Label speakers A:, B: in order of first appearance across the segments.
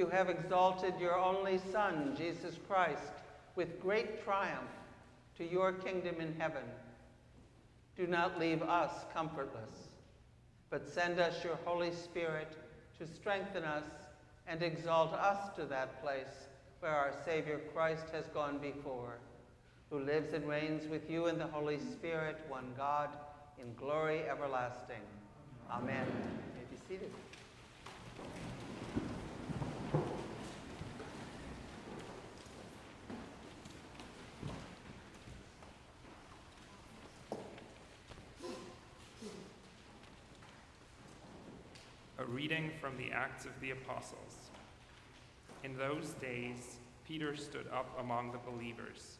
A: You have exalted your only Son, Jesus Christ, with great triumph to your kingdom in heaven. Do not leave us comfortless, but send us your Holy Spirit to strengthen us and exalt us to that place where our Savior Christ has gone before, who lives and reigns with you in the Holy Spirit, one God, in glory everlasting. Amen. You may be seated.
B: Reading from the Acts of the Apostles. In those days, Peter stood up among the believers.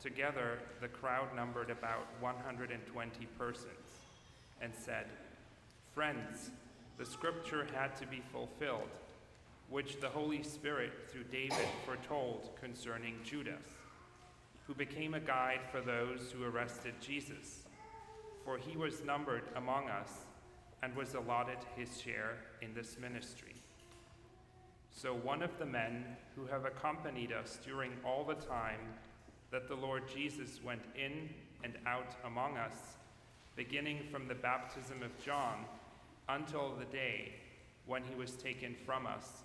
B: Together, the crowd numbered about 120 persons, and said, Friends, the scripture had to be fulfilled, which the Holy Spirit through David foretold concerning Judas, who became a guide for those who arrested Jesus. For he was numbered among us and was allotted his share in this ministry. So, one of the men who have accompanied us during all the time that the Lord Jesus went in and out among us, beginning from the baptism of John until the day when he was taken from us,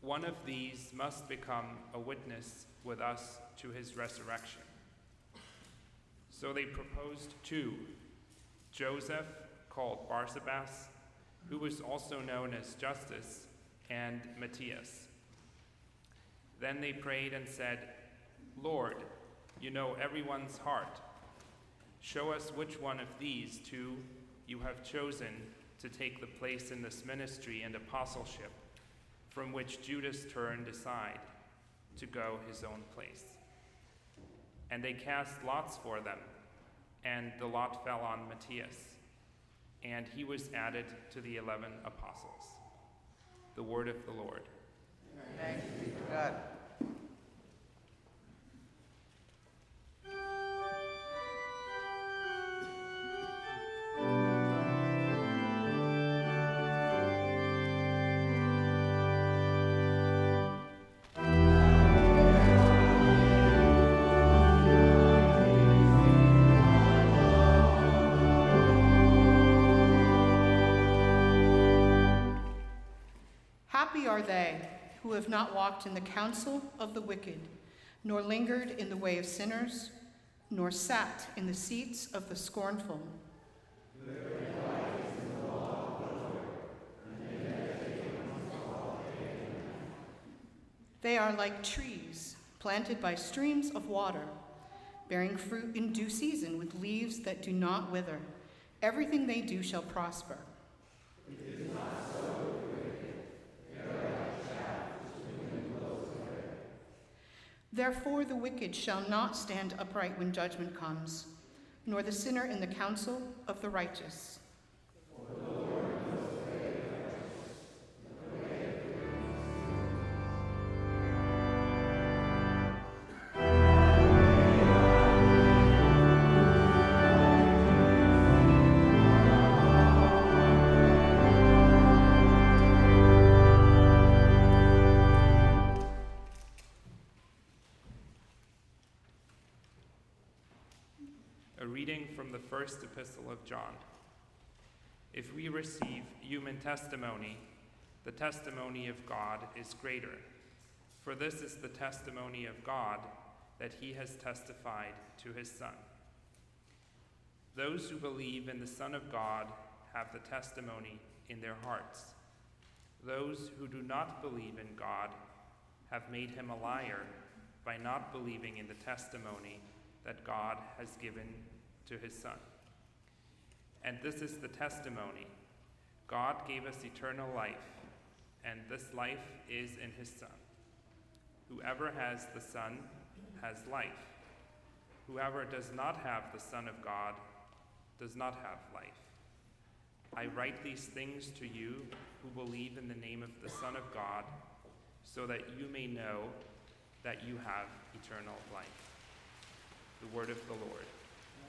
B: one of these must become a witness with us to his resurrection. So they proposed two Joseph called Barsabas, who was also known as Justus, and Matthias. Then they prayed and said, Lord, you know everyone's heart. Show us which one of these two you have chosen to take the place in this ministry and apostleship from which Judas turned aside to go his own place. And they cast lots for them, and the lot fell on Matthias and he was added to the eleven apostles. The word of the Lord.
A: Thanks be to God.
C: Happy are they who have not walked in the counsel of the wicked, nor lingered in the way of sinners, nor sat in the seats of the scornful. They are like trees planted by streams of water, bearing fruit in due season with leaves that do not wither. Everything they do shall prosper. Therefore, the wicked shall not stand upright when judgment comes, nor the sinner in the counsel of the righteous.
B: From the first epistle of John. If we receive human testimony, the testimony of God is greater. For this is the testimony of God that he has testified to his Son. Those who believe in the Son of God have the testimony in their hearts. Those who do not believe in God have made him a liar by not believing in the testimony that God has given to his Son. And this is the testimony God gave us eternal life, and this life is in his Son. Whoever has the Son has life. Whoever does not have the Son of God does not have life. I write these things to you who believe in the name of the Son of God, so that you may know that you have eternal life. The word of the Lord.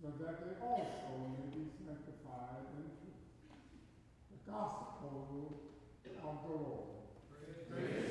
D: so that they also may be sanctified in truth. The gospel of the Lord.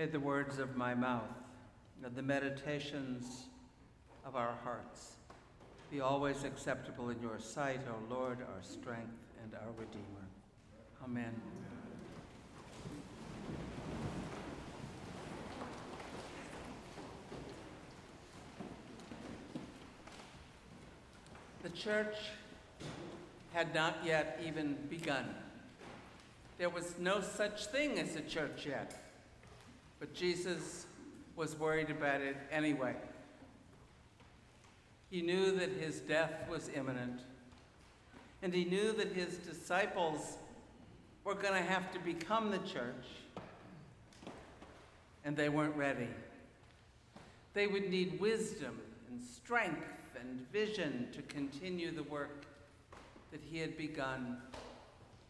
A: May the words of my mouth and the meditations of our hearts be always acceptable in your sight, O Lord, our strength and our Redeemer. Amen. The church had not yet even begun. There was no such thing as a church yet. But Jesus was worried about it anyway. He knew that his death was imminent, and he knew that his disciples were going to have to become the church, and they weren't ready. They would need wisdom and strength and vision to continue the work that he had begun,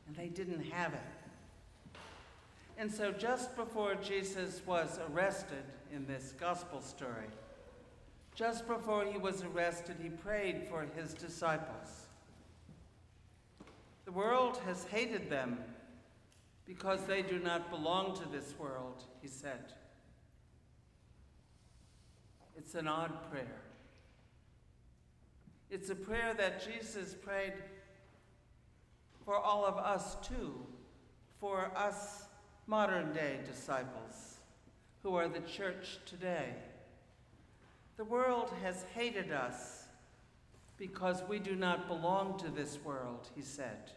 A: and they didn't have it. And so, just before Jesus was arrested in this gospel story, just before he was arrested, he prayed for his disciples. The world has hated them because they do not belong to this world, he said. It's an odd prayer. It's a prayer that Jesus prayed for all of us too, for us modern day disciples who are the church today. The world has hated us because we do not belong to this world, he said.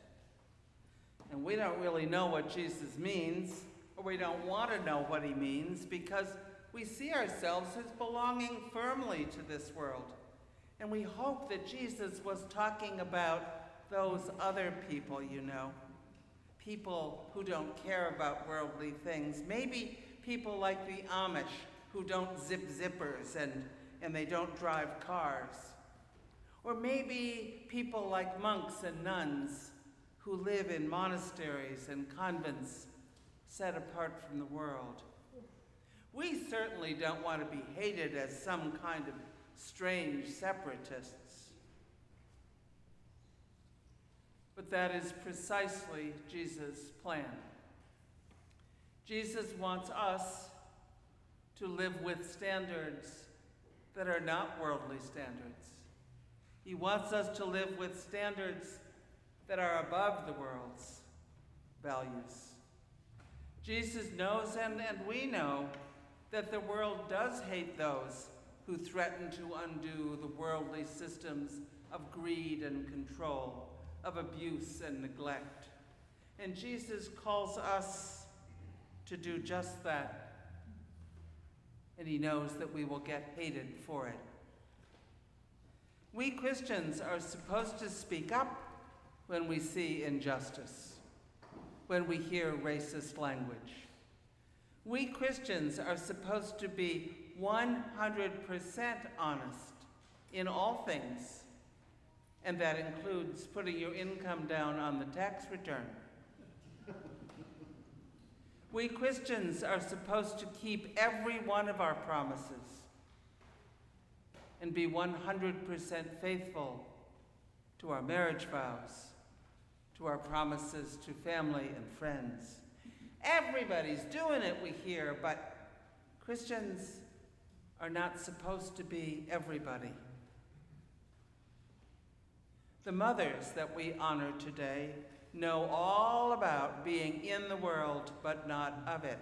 A: And we don't really know what Jesus means, or we don't want to know what he means because we see ourselves as belonging firmly to this world. And we hope that Jesus was talking about those other people, you know people who don't care about worldly things. Maybe people like the Amish who don't zip zippers and, and they don't drive cars. Or maybe people like monks and nuns who live in monasteries and convents set apart from the world. We certainly don't want to be hated as some kind of strange separatists. But that is precisely Jesus' plan. Jesus wants us to live with standards that are not worldly standards. He wants us to live with standards that are above the world's values. Jesus knows, and, and we know, that the world does hate those who threaten to undo the worldly systems of greed and control, of abuse and neglect. And Jesus calls us to do just that. And he knows that we will get hated for it. We Christians are supposed to speak up when we see injustice, when we hear racist language. We Christians are supposed to be 100% honest in all things, and that includes putting your income down on the tax return. we Christians are supposed to keep every one of our promises and be 100% faithful to our marriage vows, to our promises to family and friends. Everybody's doing it, we hear, but Christians are not supposed to be everybody. The mothers that we honor today know all about being in the world but not of it.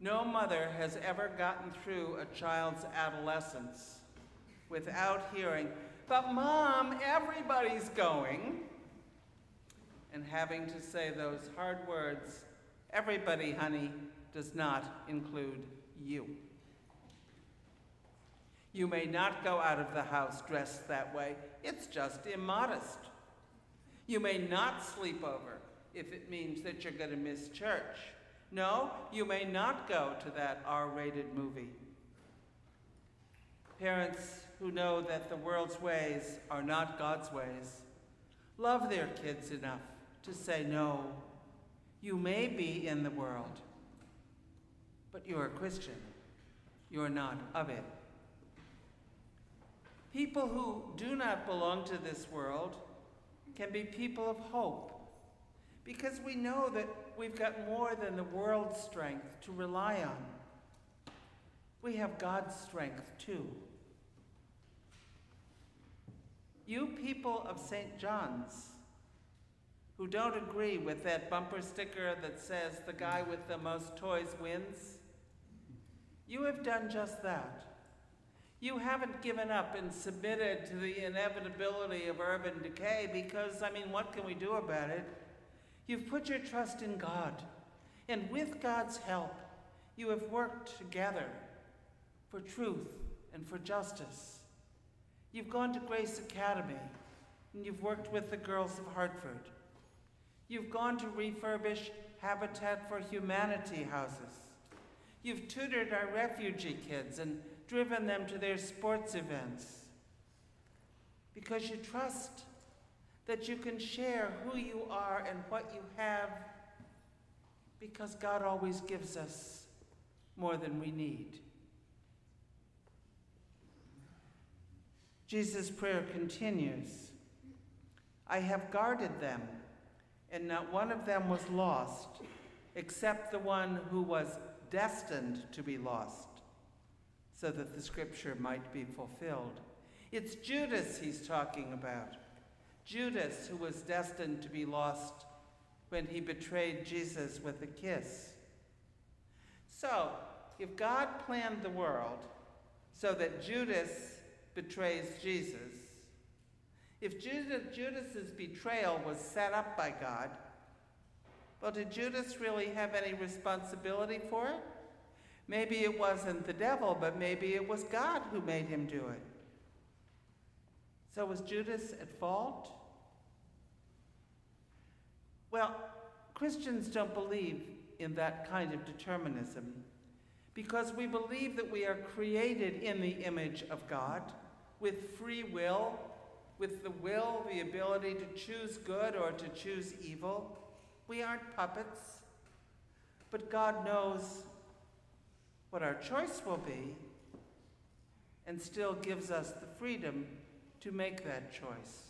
A: No mother has ever gotten through a child's adolescence without hearing, but mom, everybody's going, and having to say those hard words, everybody, honey, does not include you. You may not go out of the house dressed that way, it's just immodest. You may not sleep over if it means that you're going to miss church. No, you may not go to that R rated movie. Parents who know that the world's ways are not God's ways love their kids enough to say, no, you may be in the world, but you're a Christian. You're not of it. People who do not belong to this world can be people of hope because we know that we've got more than the world's strength to rely on. We have God's strength too. You people of St. John's who don't agree with that bumper sticker that says the guy with the most toys wins, you have done just that. You haven't given up and submitted to the inevitability of urban decay because, I mean, what can we do about it? You've put your trust in God, and with God's help, you have worked together for truth and for justice. You've gone to Grace Academy, and you've worked with the girls of Hartford. You've gone to refurbish Habitat for Humanity houses. You've tutored our refugee kids and driven them to their sports events. Because you trust that you can share who you are and what you have because God always gives us more than we need. Jesus' prayer continues. I have guarded them, and not one of them was lost, except the one who was destined to be lost, so that the scripture might be fulfilled. It's Judas he's talking about. Judas, who was destined to be lost when he betrayed Jesus with a kiss. So, if God planned the world so that Judas betrays Jesus, if Judas, Judas's betrayal was set up by God, well, did Judas really have any responsibility for it? Maybe it wasn't the devil, but maybe it was God who made him do it. So was Judas at fault? Well, Christians don't believe in that kind of determinism because we believe that we are created in the image of God with free will, with the will, the ability to choose good or to choose evil. We aren't puppets. But God knows what our choice will be and still gives us the freedom to make that choice.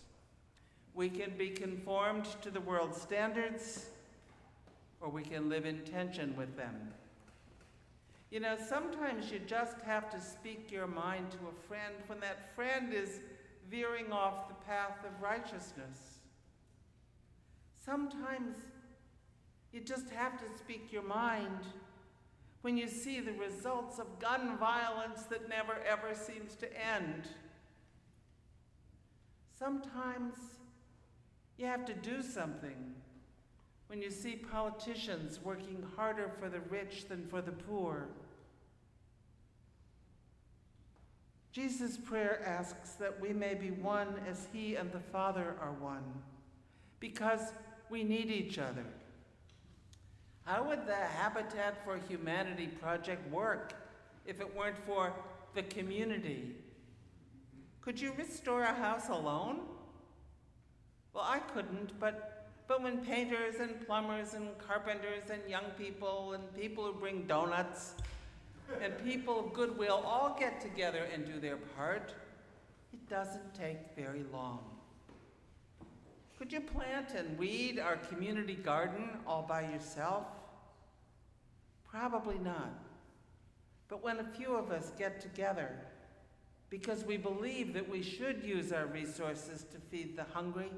A: We can be conformed to the world's standards, or we can live in tension with them. You know, sometimes you just have to speak your mind to a friend when that friend is veering off the path of righteousness. Sometimes you just have to speak your mind when you see the results of gun violence that never ever seems to end. Sometimes you have to do something when you see politicians working harder for the rich than for the poor. Jesus' prayer asks that we may be one as He and the Father are one, because we need each other. How would the Habitat for Humanity project work if it weren't for the community? Could you restore a house alone? Well, I couldn't, but, but when painters and plumbers and carpenters and young people and people who bring donuts and people of goodwill all get together and do their part, it doesn't take very long. Could you plant and weed our community garden all by yourself? Probably not. But when a few of us get together, because we believe that we should use our resources to feed the hungry,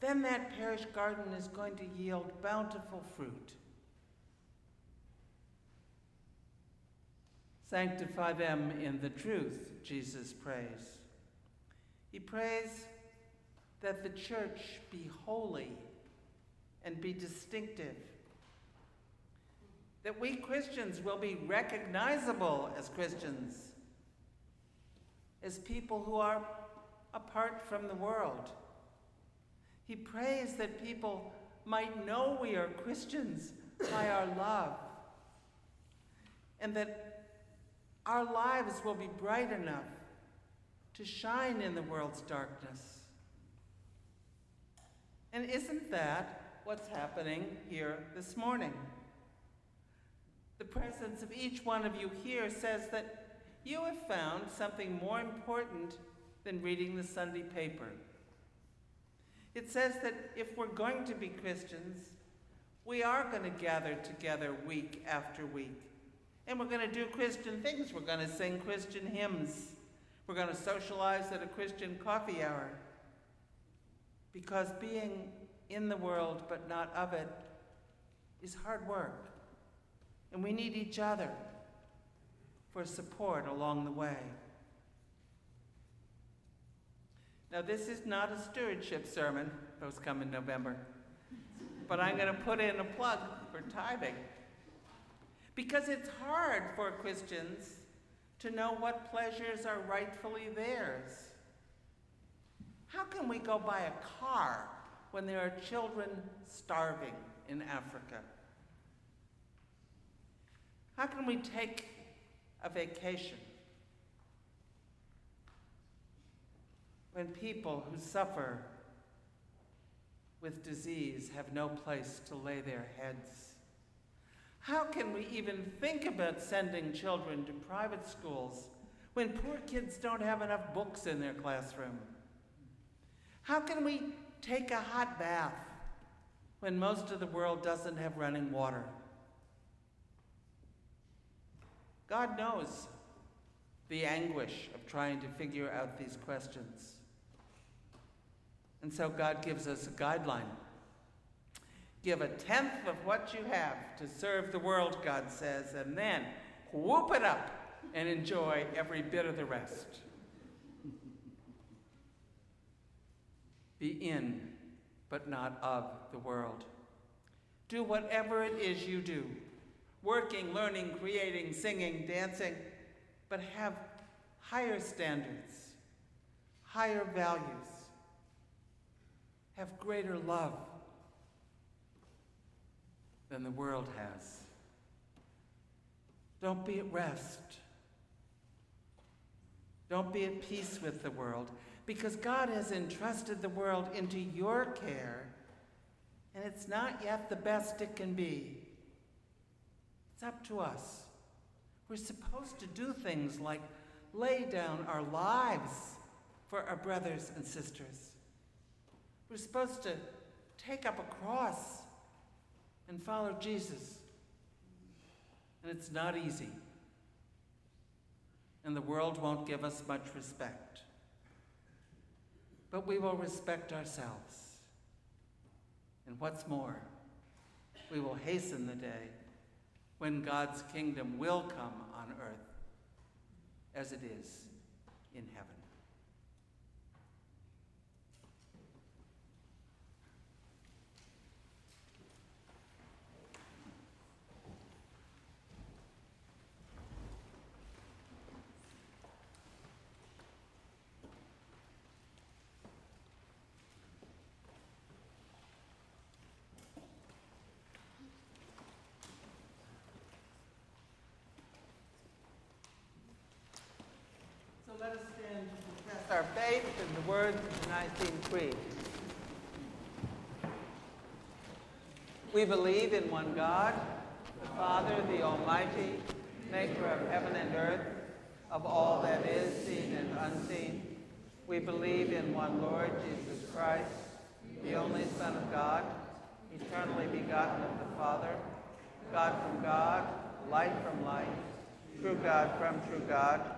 A: then that parish garden is going to yield bountiful fruit. Sanctify them in the truth, Jesus prays. He prays that the church be holy and be distinctive. That we Christians will be recognizable as Christians, as people who are apart from the world. He prays that people might know we are Christians by our love, and that our lives will be bright enough to shine in the world's darkness. And isn't that what's happening here this morning? The presence of each one of you here says that you have found something more important than reading the Sunday paper. It says that if we're going to be Christians, we are going to gather together week after week. And we're going to do Christian things. We're going to sing Christian hymns. We're going to socialize at a Christian coffee hour. Because being in the world but not of it is hard work. And we need each other for support along the way. Now, this is not a stewardship sermon, those come in November, but I'm going to put in a plug for tithing. Because it's hard for Christians to know what pleasures are rightfully theirs. How can we go buy a car when there are children starving in Africa? How can we take a vacation when people who suffer with disease have no place to lay their heads? How can we even think about sending children to private schools when poor kids don't have enough books in their classroom? How can we take a hot bath when most of the world doesn't have running water? God knows the anguish of trying to figure out these questions. And so God gives us a guideline. Give a tenth of what you have to serve the world, God says, and then whoop it up and enjoy every bit of the rest. Be in, but not of the world. Do whatever it is you do working, learning, creating, singing, dancing, but have higher standards, higher values have greater love than the world has. Don't be at rest. Don't be at peace with the world because God has entrusted the world into your care and it's not yet the best it can be. It's up to us. We're supposed to do things like lay down our lives for our brothers and sisters. We're supposed to take up a cross and follow Jesus. And it's not easy. And the world won't give us much respect. But we will respect ourselves. And what's more, we will hasten the day when God's kingdom will come on earth as it is in heaven. So let us stand to confess our faith in the words of the Nicene Creed. We believe in one God, the Father, the Almighty, maker of heaven and earth, of all that is seen and unseen. We believe in one Lord Jesus Christ, the only Son of God, eternally begotten of the Father, God from God, light from light, true God from true God,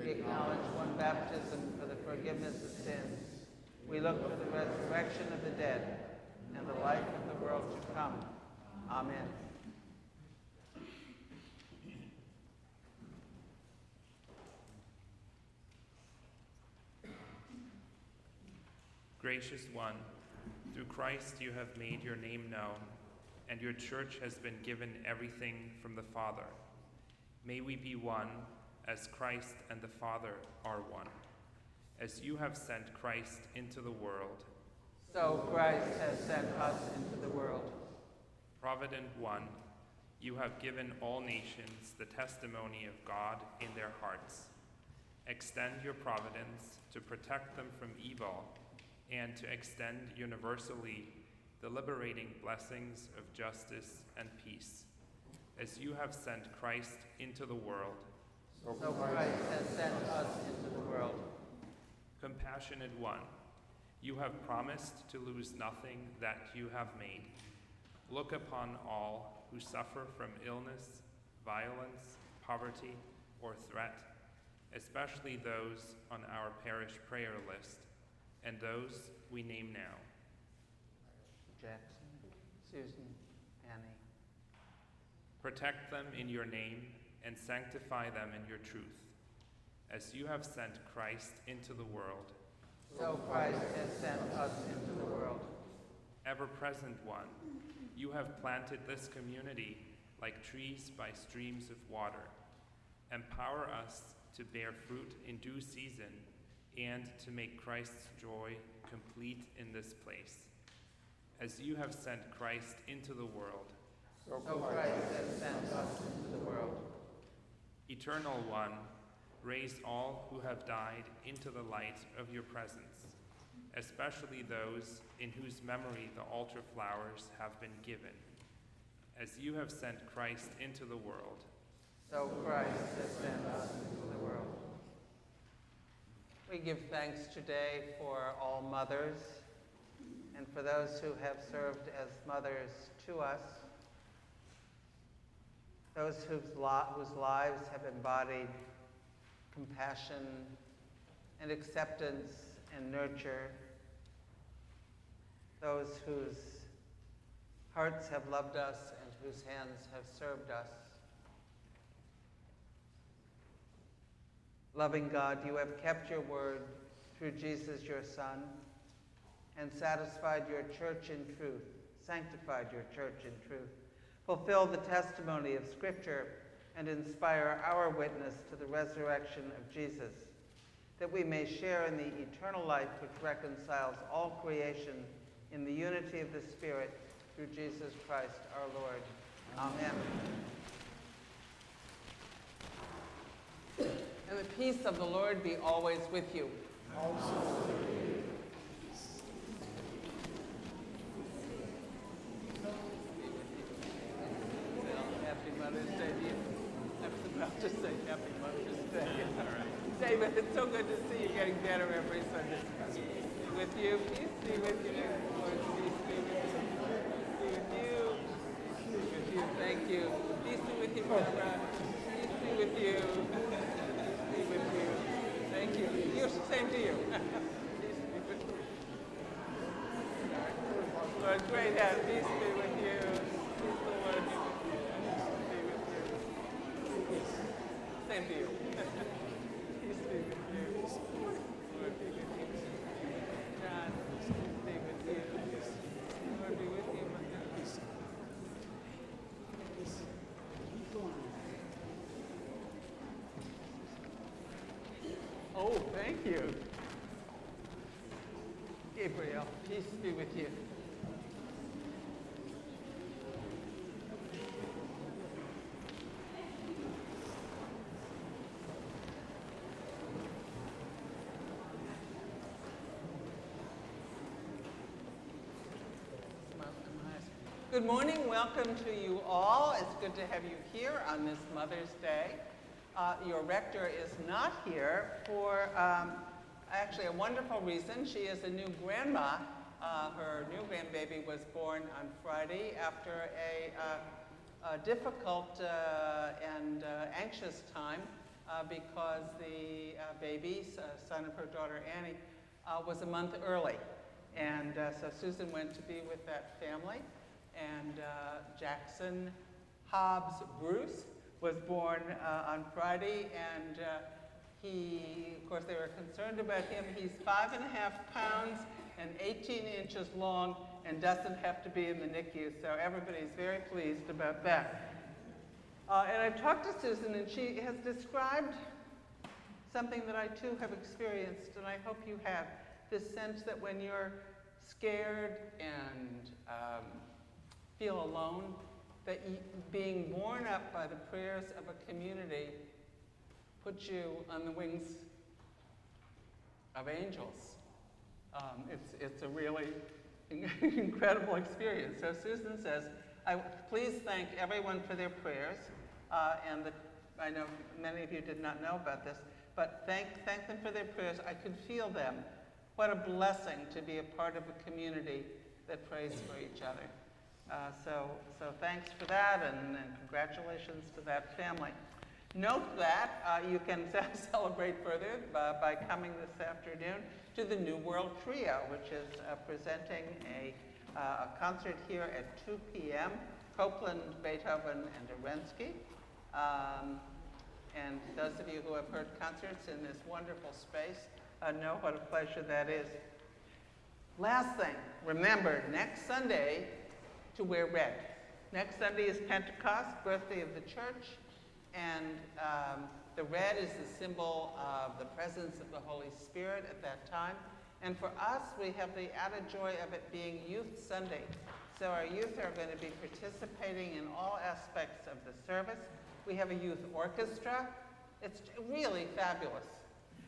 A: We acknowledge one baptism for the forgiveness of sins. We look for the resurrection of the dead and the life of the world to come. Amen.
B: Gracious One, through Christ you have made your name known, and your church has been given everything from the Father. May we be one as Christ and the Father are one. As you have sent Christ into the world,
A: So Christ has sent us into the world.
B: Provident One, you have given all nations the testimony of God in their hearts. Extend your providence to protect them from evil and to extend universally the liberating blessings of justice and peace. As you have sent Christ into the world,
A: So Christ has sent us into the world.
B: Compassionate One, you have promised to lose nothing that you have made. Look upon all who suffer from illness, violence, poverty, or threat, especially those on our parish prayer list and those we name now.
A: Jackson, Susan, Annie.
B: Protect them in your name and sanctify them in your truth. As you have sent Christ into the world,
A: So Christ has sent us into the world.
B: ever present one, you have planted this community like trees by streams of water. Empower us to bear fruit in due season and to make Christ's joy complete in this place. As you have sent Christ into the world,
A: So Christ has sent us into the world.
B: Eternal One, raise all who have died into the light of your presence, especially those in whose memory the altar flowers have been given. As you have sent Christ into the world,
A: So Christ has sent us into the world. We give thanks today for all mothers and for those who have served as mothers to us. Those whose, whose lives have embodied compassion and acceptance and nurture, those whose hearts have loved us and whose hands have served us. Loving God, you have kept your word through Jesus, your Son, and satisfied your church in truth, sanctified your church in truth. Fulfill the testimony of Scripture and inspire our witness to the resurrection of Jesus, that we may share in the eternal life which reconciles all creation in the unity of the Spirit through Jesus Christ our Lord. Amen. And the peace of the Lord be always with you. Also. Happy Mother's Day to you. I was about to say Happy Mother's Day. David, it's so good to see you getting better every Sunday. Be with you. Peace be with you. Lord, peace be with you. Peace be with you. Peace be with you. Thank you. Peace be with you, Barbara. Peace be with you. Peace be with you. Thank you. You same to you. Peace be with you. Lord, great have peace be with you. Peace the Lord be with you. Peace be with you. Same to you. Peace be with you. Lord be with you. God, peace be with you. Lord be with you, my God. Oh, thank you. Gabriel, peace be with you. Good morning. Welcome to you all. It's good to have you here on this Mother's Day. Uh, your rector is not here for um, actually a wonderful reason. She is a new grandma. Uh, her new grandbaby was born on Friday after a, uh, a difficult uh, and uh, anxious time uh, because the baby, son of her daughter Annie, was a month early. And so Susan went to be with that family and Jackson Hobbs Bruce was born uh, on Friday, and uh, he, of course, they were concerned about him. He's five and a half pounds and 18 inches long and doesn't have to be in the NICU, so everybody's very pleased about that. Uh, and I've talked to Susan, and she has described something that I too have experienced, and I hope you have this sense that when you're scared and um, feel alone, that being borne up by the prayers of a community puts you on the wings of angels. Um, it's, it's a really incredible experience. So Susan says, I, please thank everyone for their prayers. Uh, and the, I know many of you did not know about this, but thank, thank them for their prayers. I could feel them. What a blessing to be a part of a community that prays for each other. Uh, so, so thanks for that and, and, congratulations to that family. Note that uh, you can celebrate further by, by, coming this afternoon to the New World Trio, which is uh, presenting a, uh, a, concert here at 2 p.m. Copland, Beethoven, and Arensky. Um, and those of you who have heard concerts in this wonderful space uh, know what a pleasure that is. Last thing, remember, next Sunday to wear red. Next Sunday is Pentecost, birthday of the church, and um, the red is the symbol of the presence of the Holy Spirit at that time. And for us, we have the added joy of it being Youth Sunday. So our youth are going to be participating in all aspects of the service. We have a youth orchestra. It's really fabulous.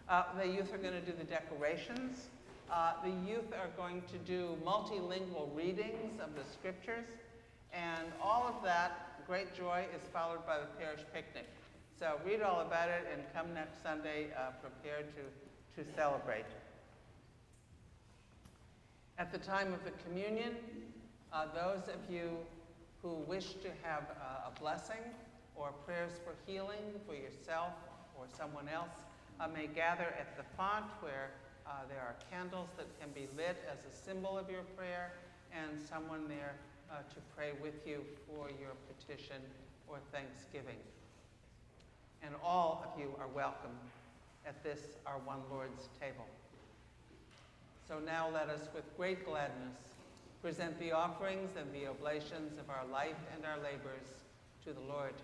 A: Uh, the youth are going to do the decorations. Uh, the youth are going to do multilingual readings of the scriptures, and all of that great joy is followed by the parish picnic. So read all about it and come next Sunday uh, prepared to, to celebrate. At the time of the communion, uh, those of you who wish to have uh, a blessing or prayers for healing for yourself or someone else uh, may gather at the font where uh, there are candles that can be lit as a symbol of your prayer and someone there uh, to pray with you for your petition or thanksgiving. And all of you are welcome at this, our one Lord's table. So now let us, with great gladness, present the offerings and the oblations of our life and our labors to the Lord.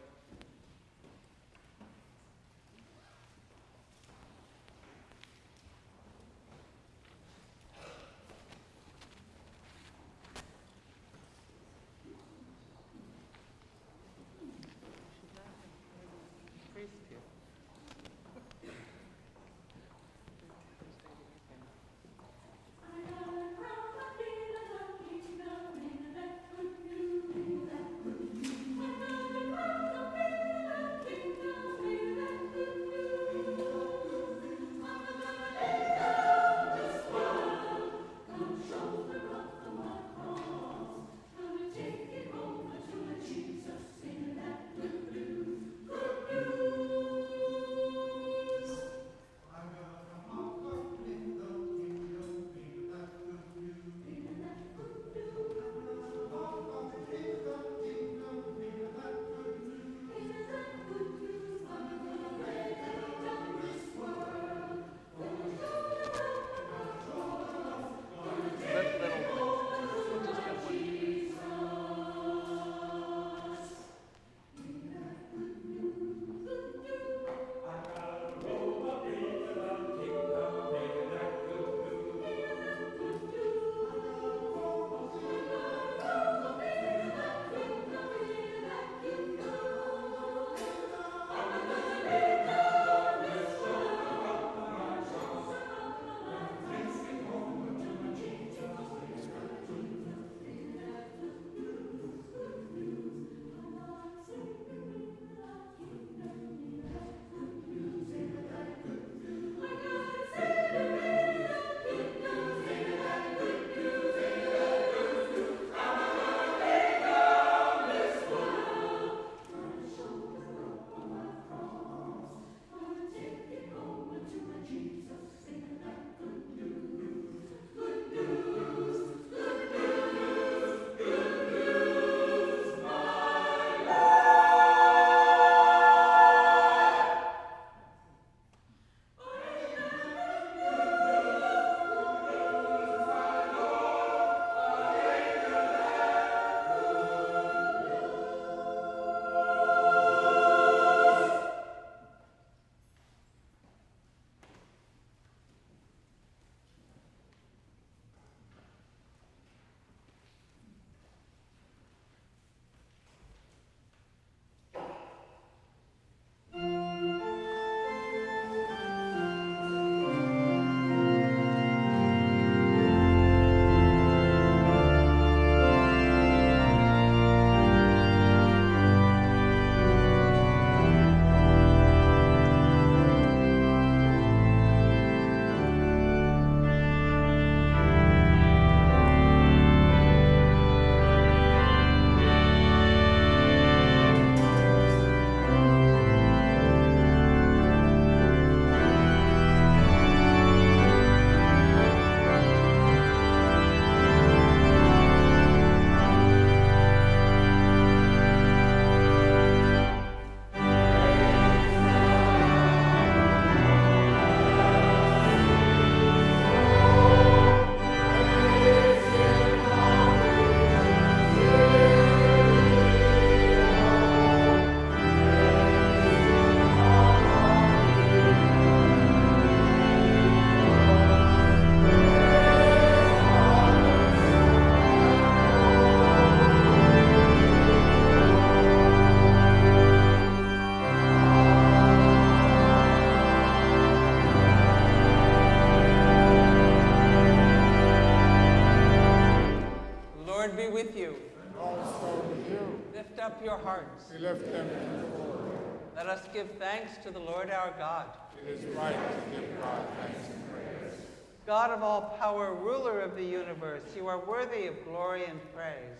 A: Give thanks to the Lord our God.
D: It is right to give God thanks and praise.
A: God of all power, ruler of the universe, you are worthy of glory and praise.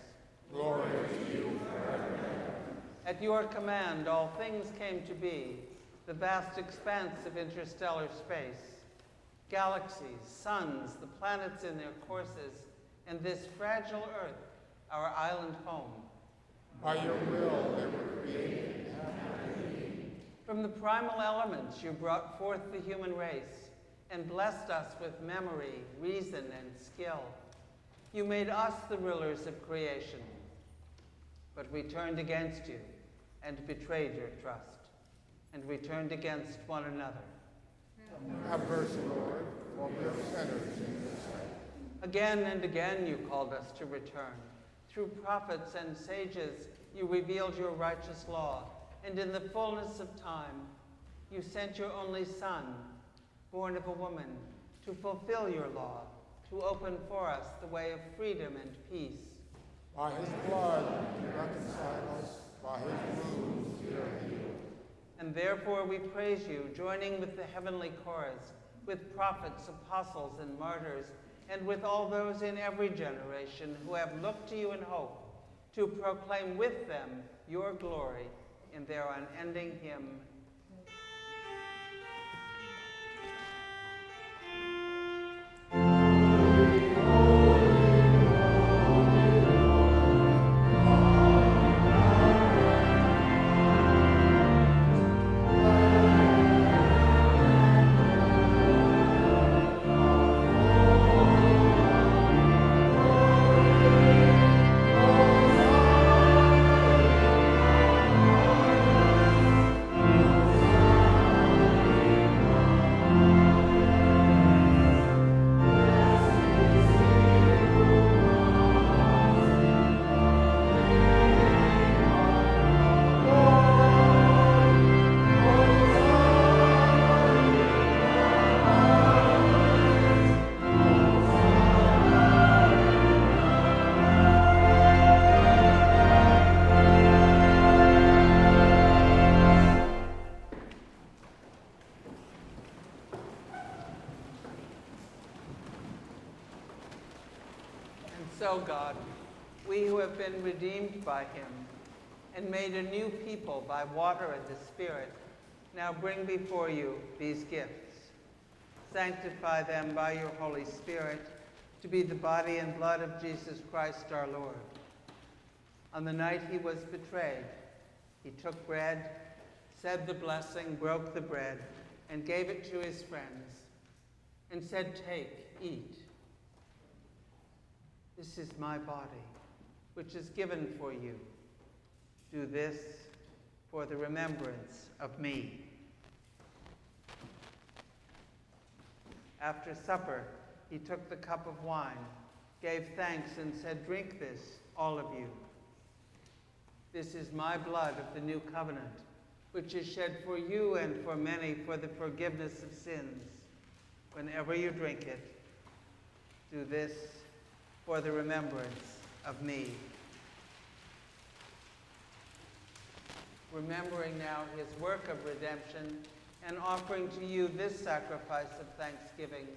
D: Glory to you forever.
A: At your command, all things came to be the vast expanse of interstellar space, galaxies, suns, the planets in their courses, and this fragile Earth, our island home.
D: By your will they were created.
A: From the primal elements, you brought forth the human race and blessed us with memory, reason, and skill. You made us the rulers of creation. But we turned against you and betrayed your trust, and we turned against one another.
D: Have mercy, Lord, for we are sinners in your sight.
A: Again and again you called us to return. Through prophets and sages, you revealed your righteous law, and in the fullness of time, you sent your only Son, born of a woman, to fulfill your law, to open for us the way of freedom and peace.
D: By his blood you reconcile us, by his wounds we are healed.
A: And therefore we praise you, joining with the heavenly chorus, with prophets, apostles, and martyrs, and with all those in every generation who have looked to you in hope, to proclaim with them your glory in their unending hymn. And so, God, we who have been redeemed by him and made a new people by water and the Spirit, now bring before you these gifts. Sanctify them by your Holy Spirit to be the body and blood of Jesus Christ our Lord. On the night he was betrayed, he took bread, said the blessing, broke the bread, and gave it to his friends, and said, Take, eat. This is my body, which is given for you. Do this for the remembrance of me. After supper, he took the cup of wine, gave thanks, and said, Drink this, all of you. This is my blood of the new covenant, which is shed for you and for many for the forgiveness of sins. Whenever you drink it, do this for the remembrance of me. Remembering now his work of redemption and offering to you this sacrifice of thanksgiving.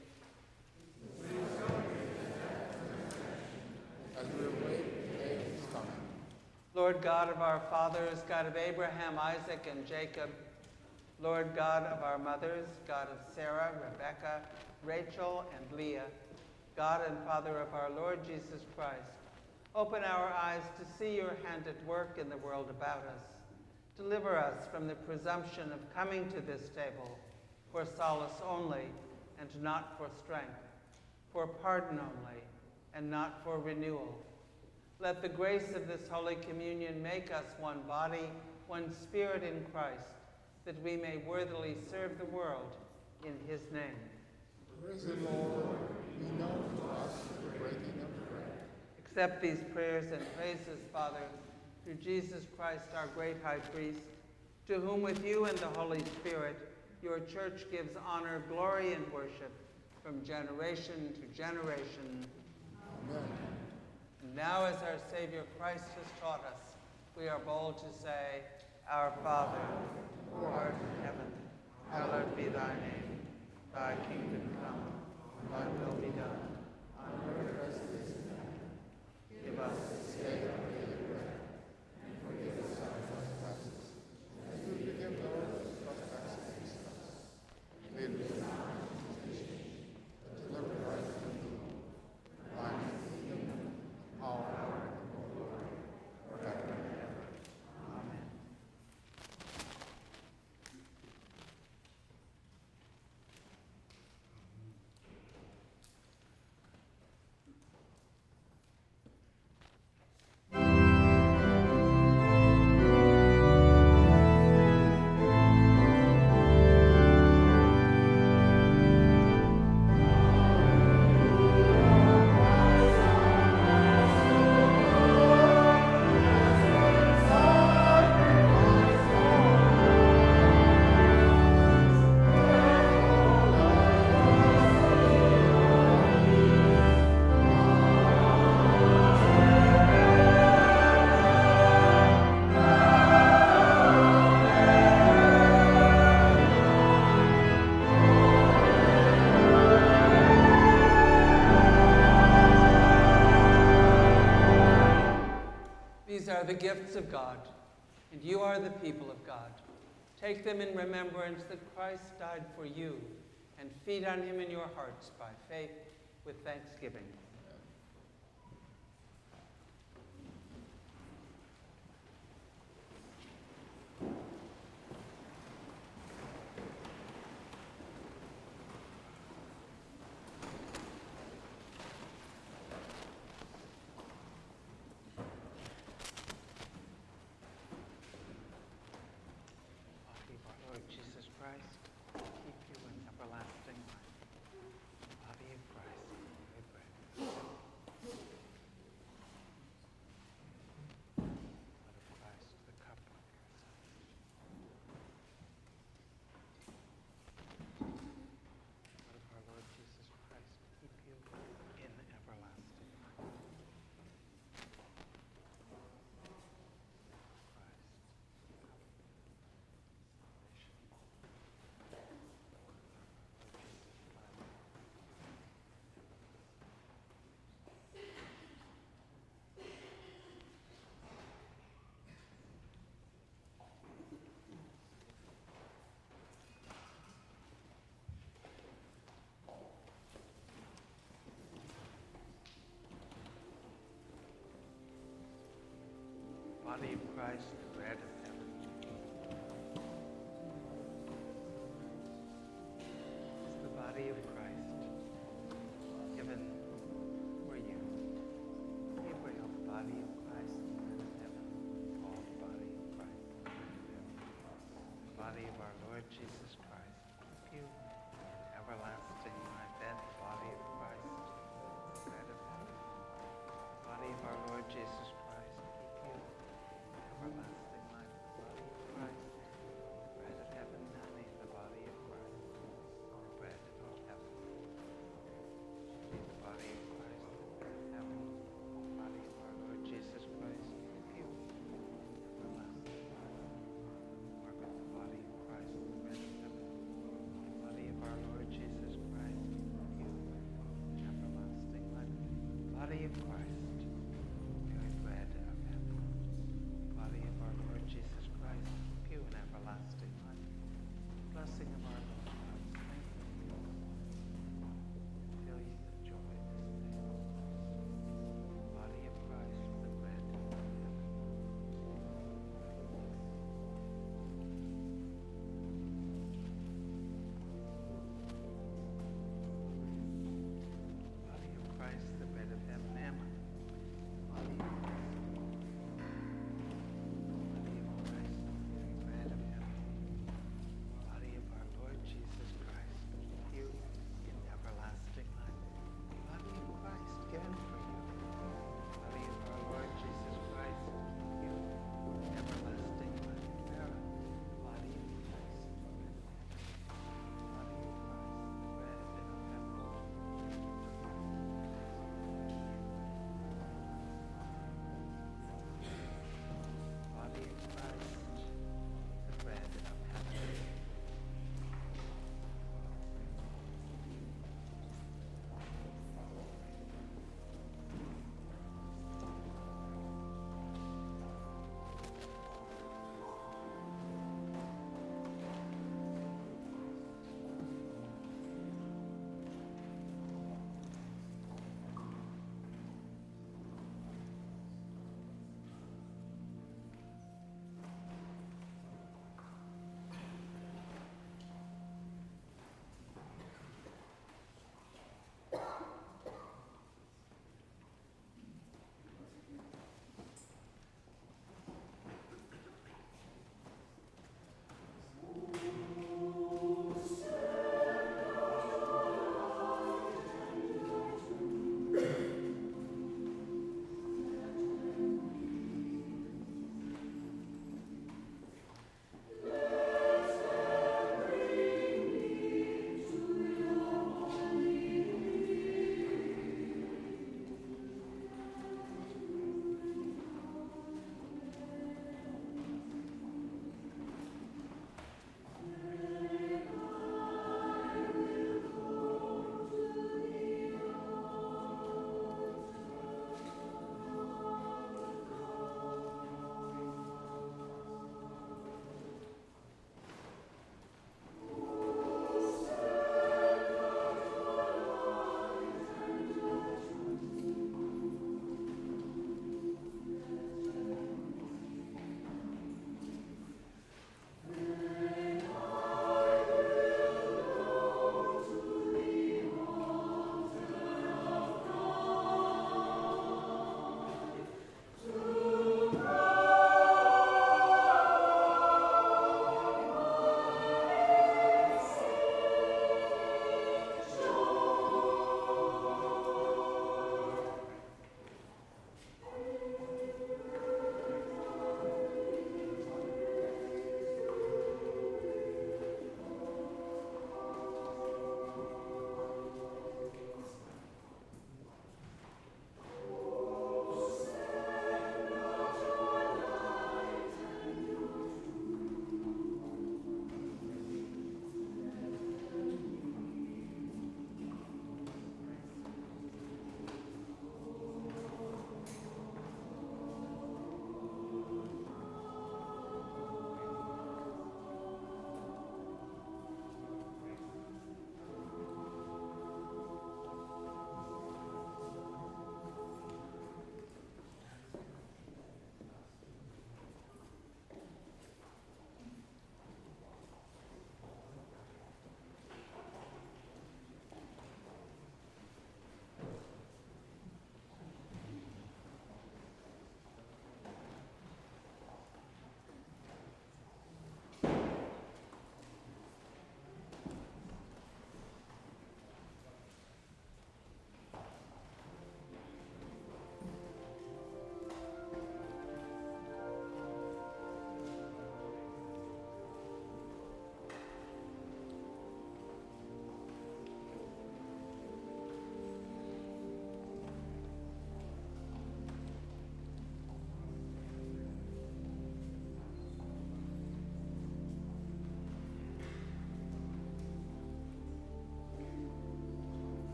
A: Lord God of our fathers, God of Abraham, Isaac, and Jacob, Lord God of our mothers, God of Sarah, Rebekah, Rachel, and Leah, God and Father of our Lord Jesus Christ, open our eyes to see your hand at work in the world about us. Deliver us from the presumption of coming to this table for solace only and not for strength, for pardon only and not for renewal. Let the grace of this Holy Communion make us one body, one spirit in Christ, that we may worthily serve the world in his name.
D: Risen Lord, be known to us the breaking of bread.
A: Accept these prayers and praises, Father, through Jesus Christ, our great high priest, to whom with you and the Holy Spirit your church gives honor, glory, and worship from generation to generation.
D: Amen.
A: And now, as our Savior Christ has taught us, we are bold to say, Our Father, who art in heaven, hallowed be thy name. Thy kingdom come, thy will be done, on earth as it is in heaven. Give us the gifts of God, and you are the people of God. Take them in remembrance that Christ died for you, and feed on him in your hearts by faith with thanksgiving. body of Christ.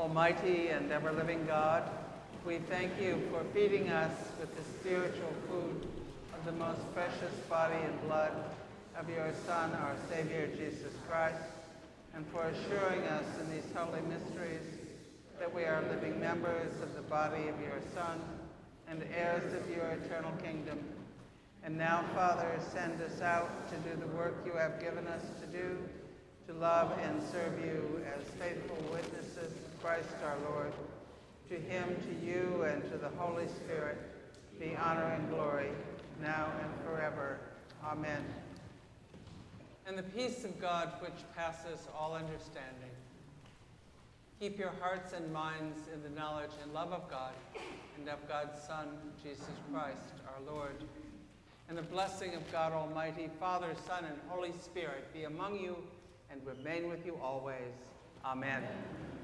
A: Almighty and ever living God, we thank you for feeding us with the spiritual food of the most precious body and blood of your Son, our Savior, Jesus Christ, and for assuring us in these holy mysteries that we are living members of the body of your Son and heirs of your eternal kingdom. And now, Father, send us out to do the work you have given us to do, to love and serve you as faithful witnesses Christ our Lord. To him, to you, and to the Holy Spirit be honor and glory, now and forever. Amen. And the peace of God, which passes all understanding, keep your hearts and minds in the knowledge and love of God and of God's Son, Jesus Christ, our Lord. And the blessing of God Almighty, Father, Son, and Holy Spirit be among you and remain with you always. Amen. Amen.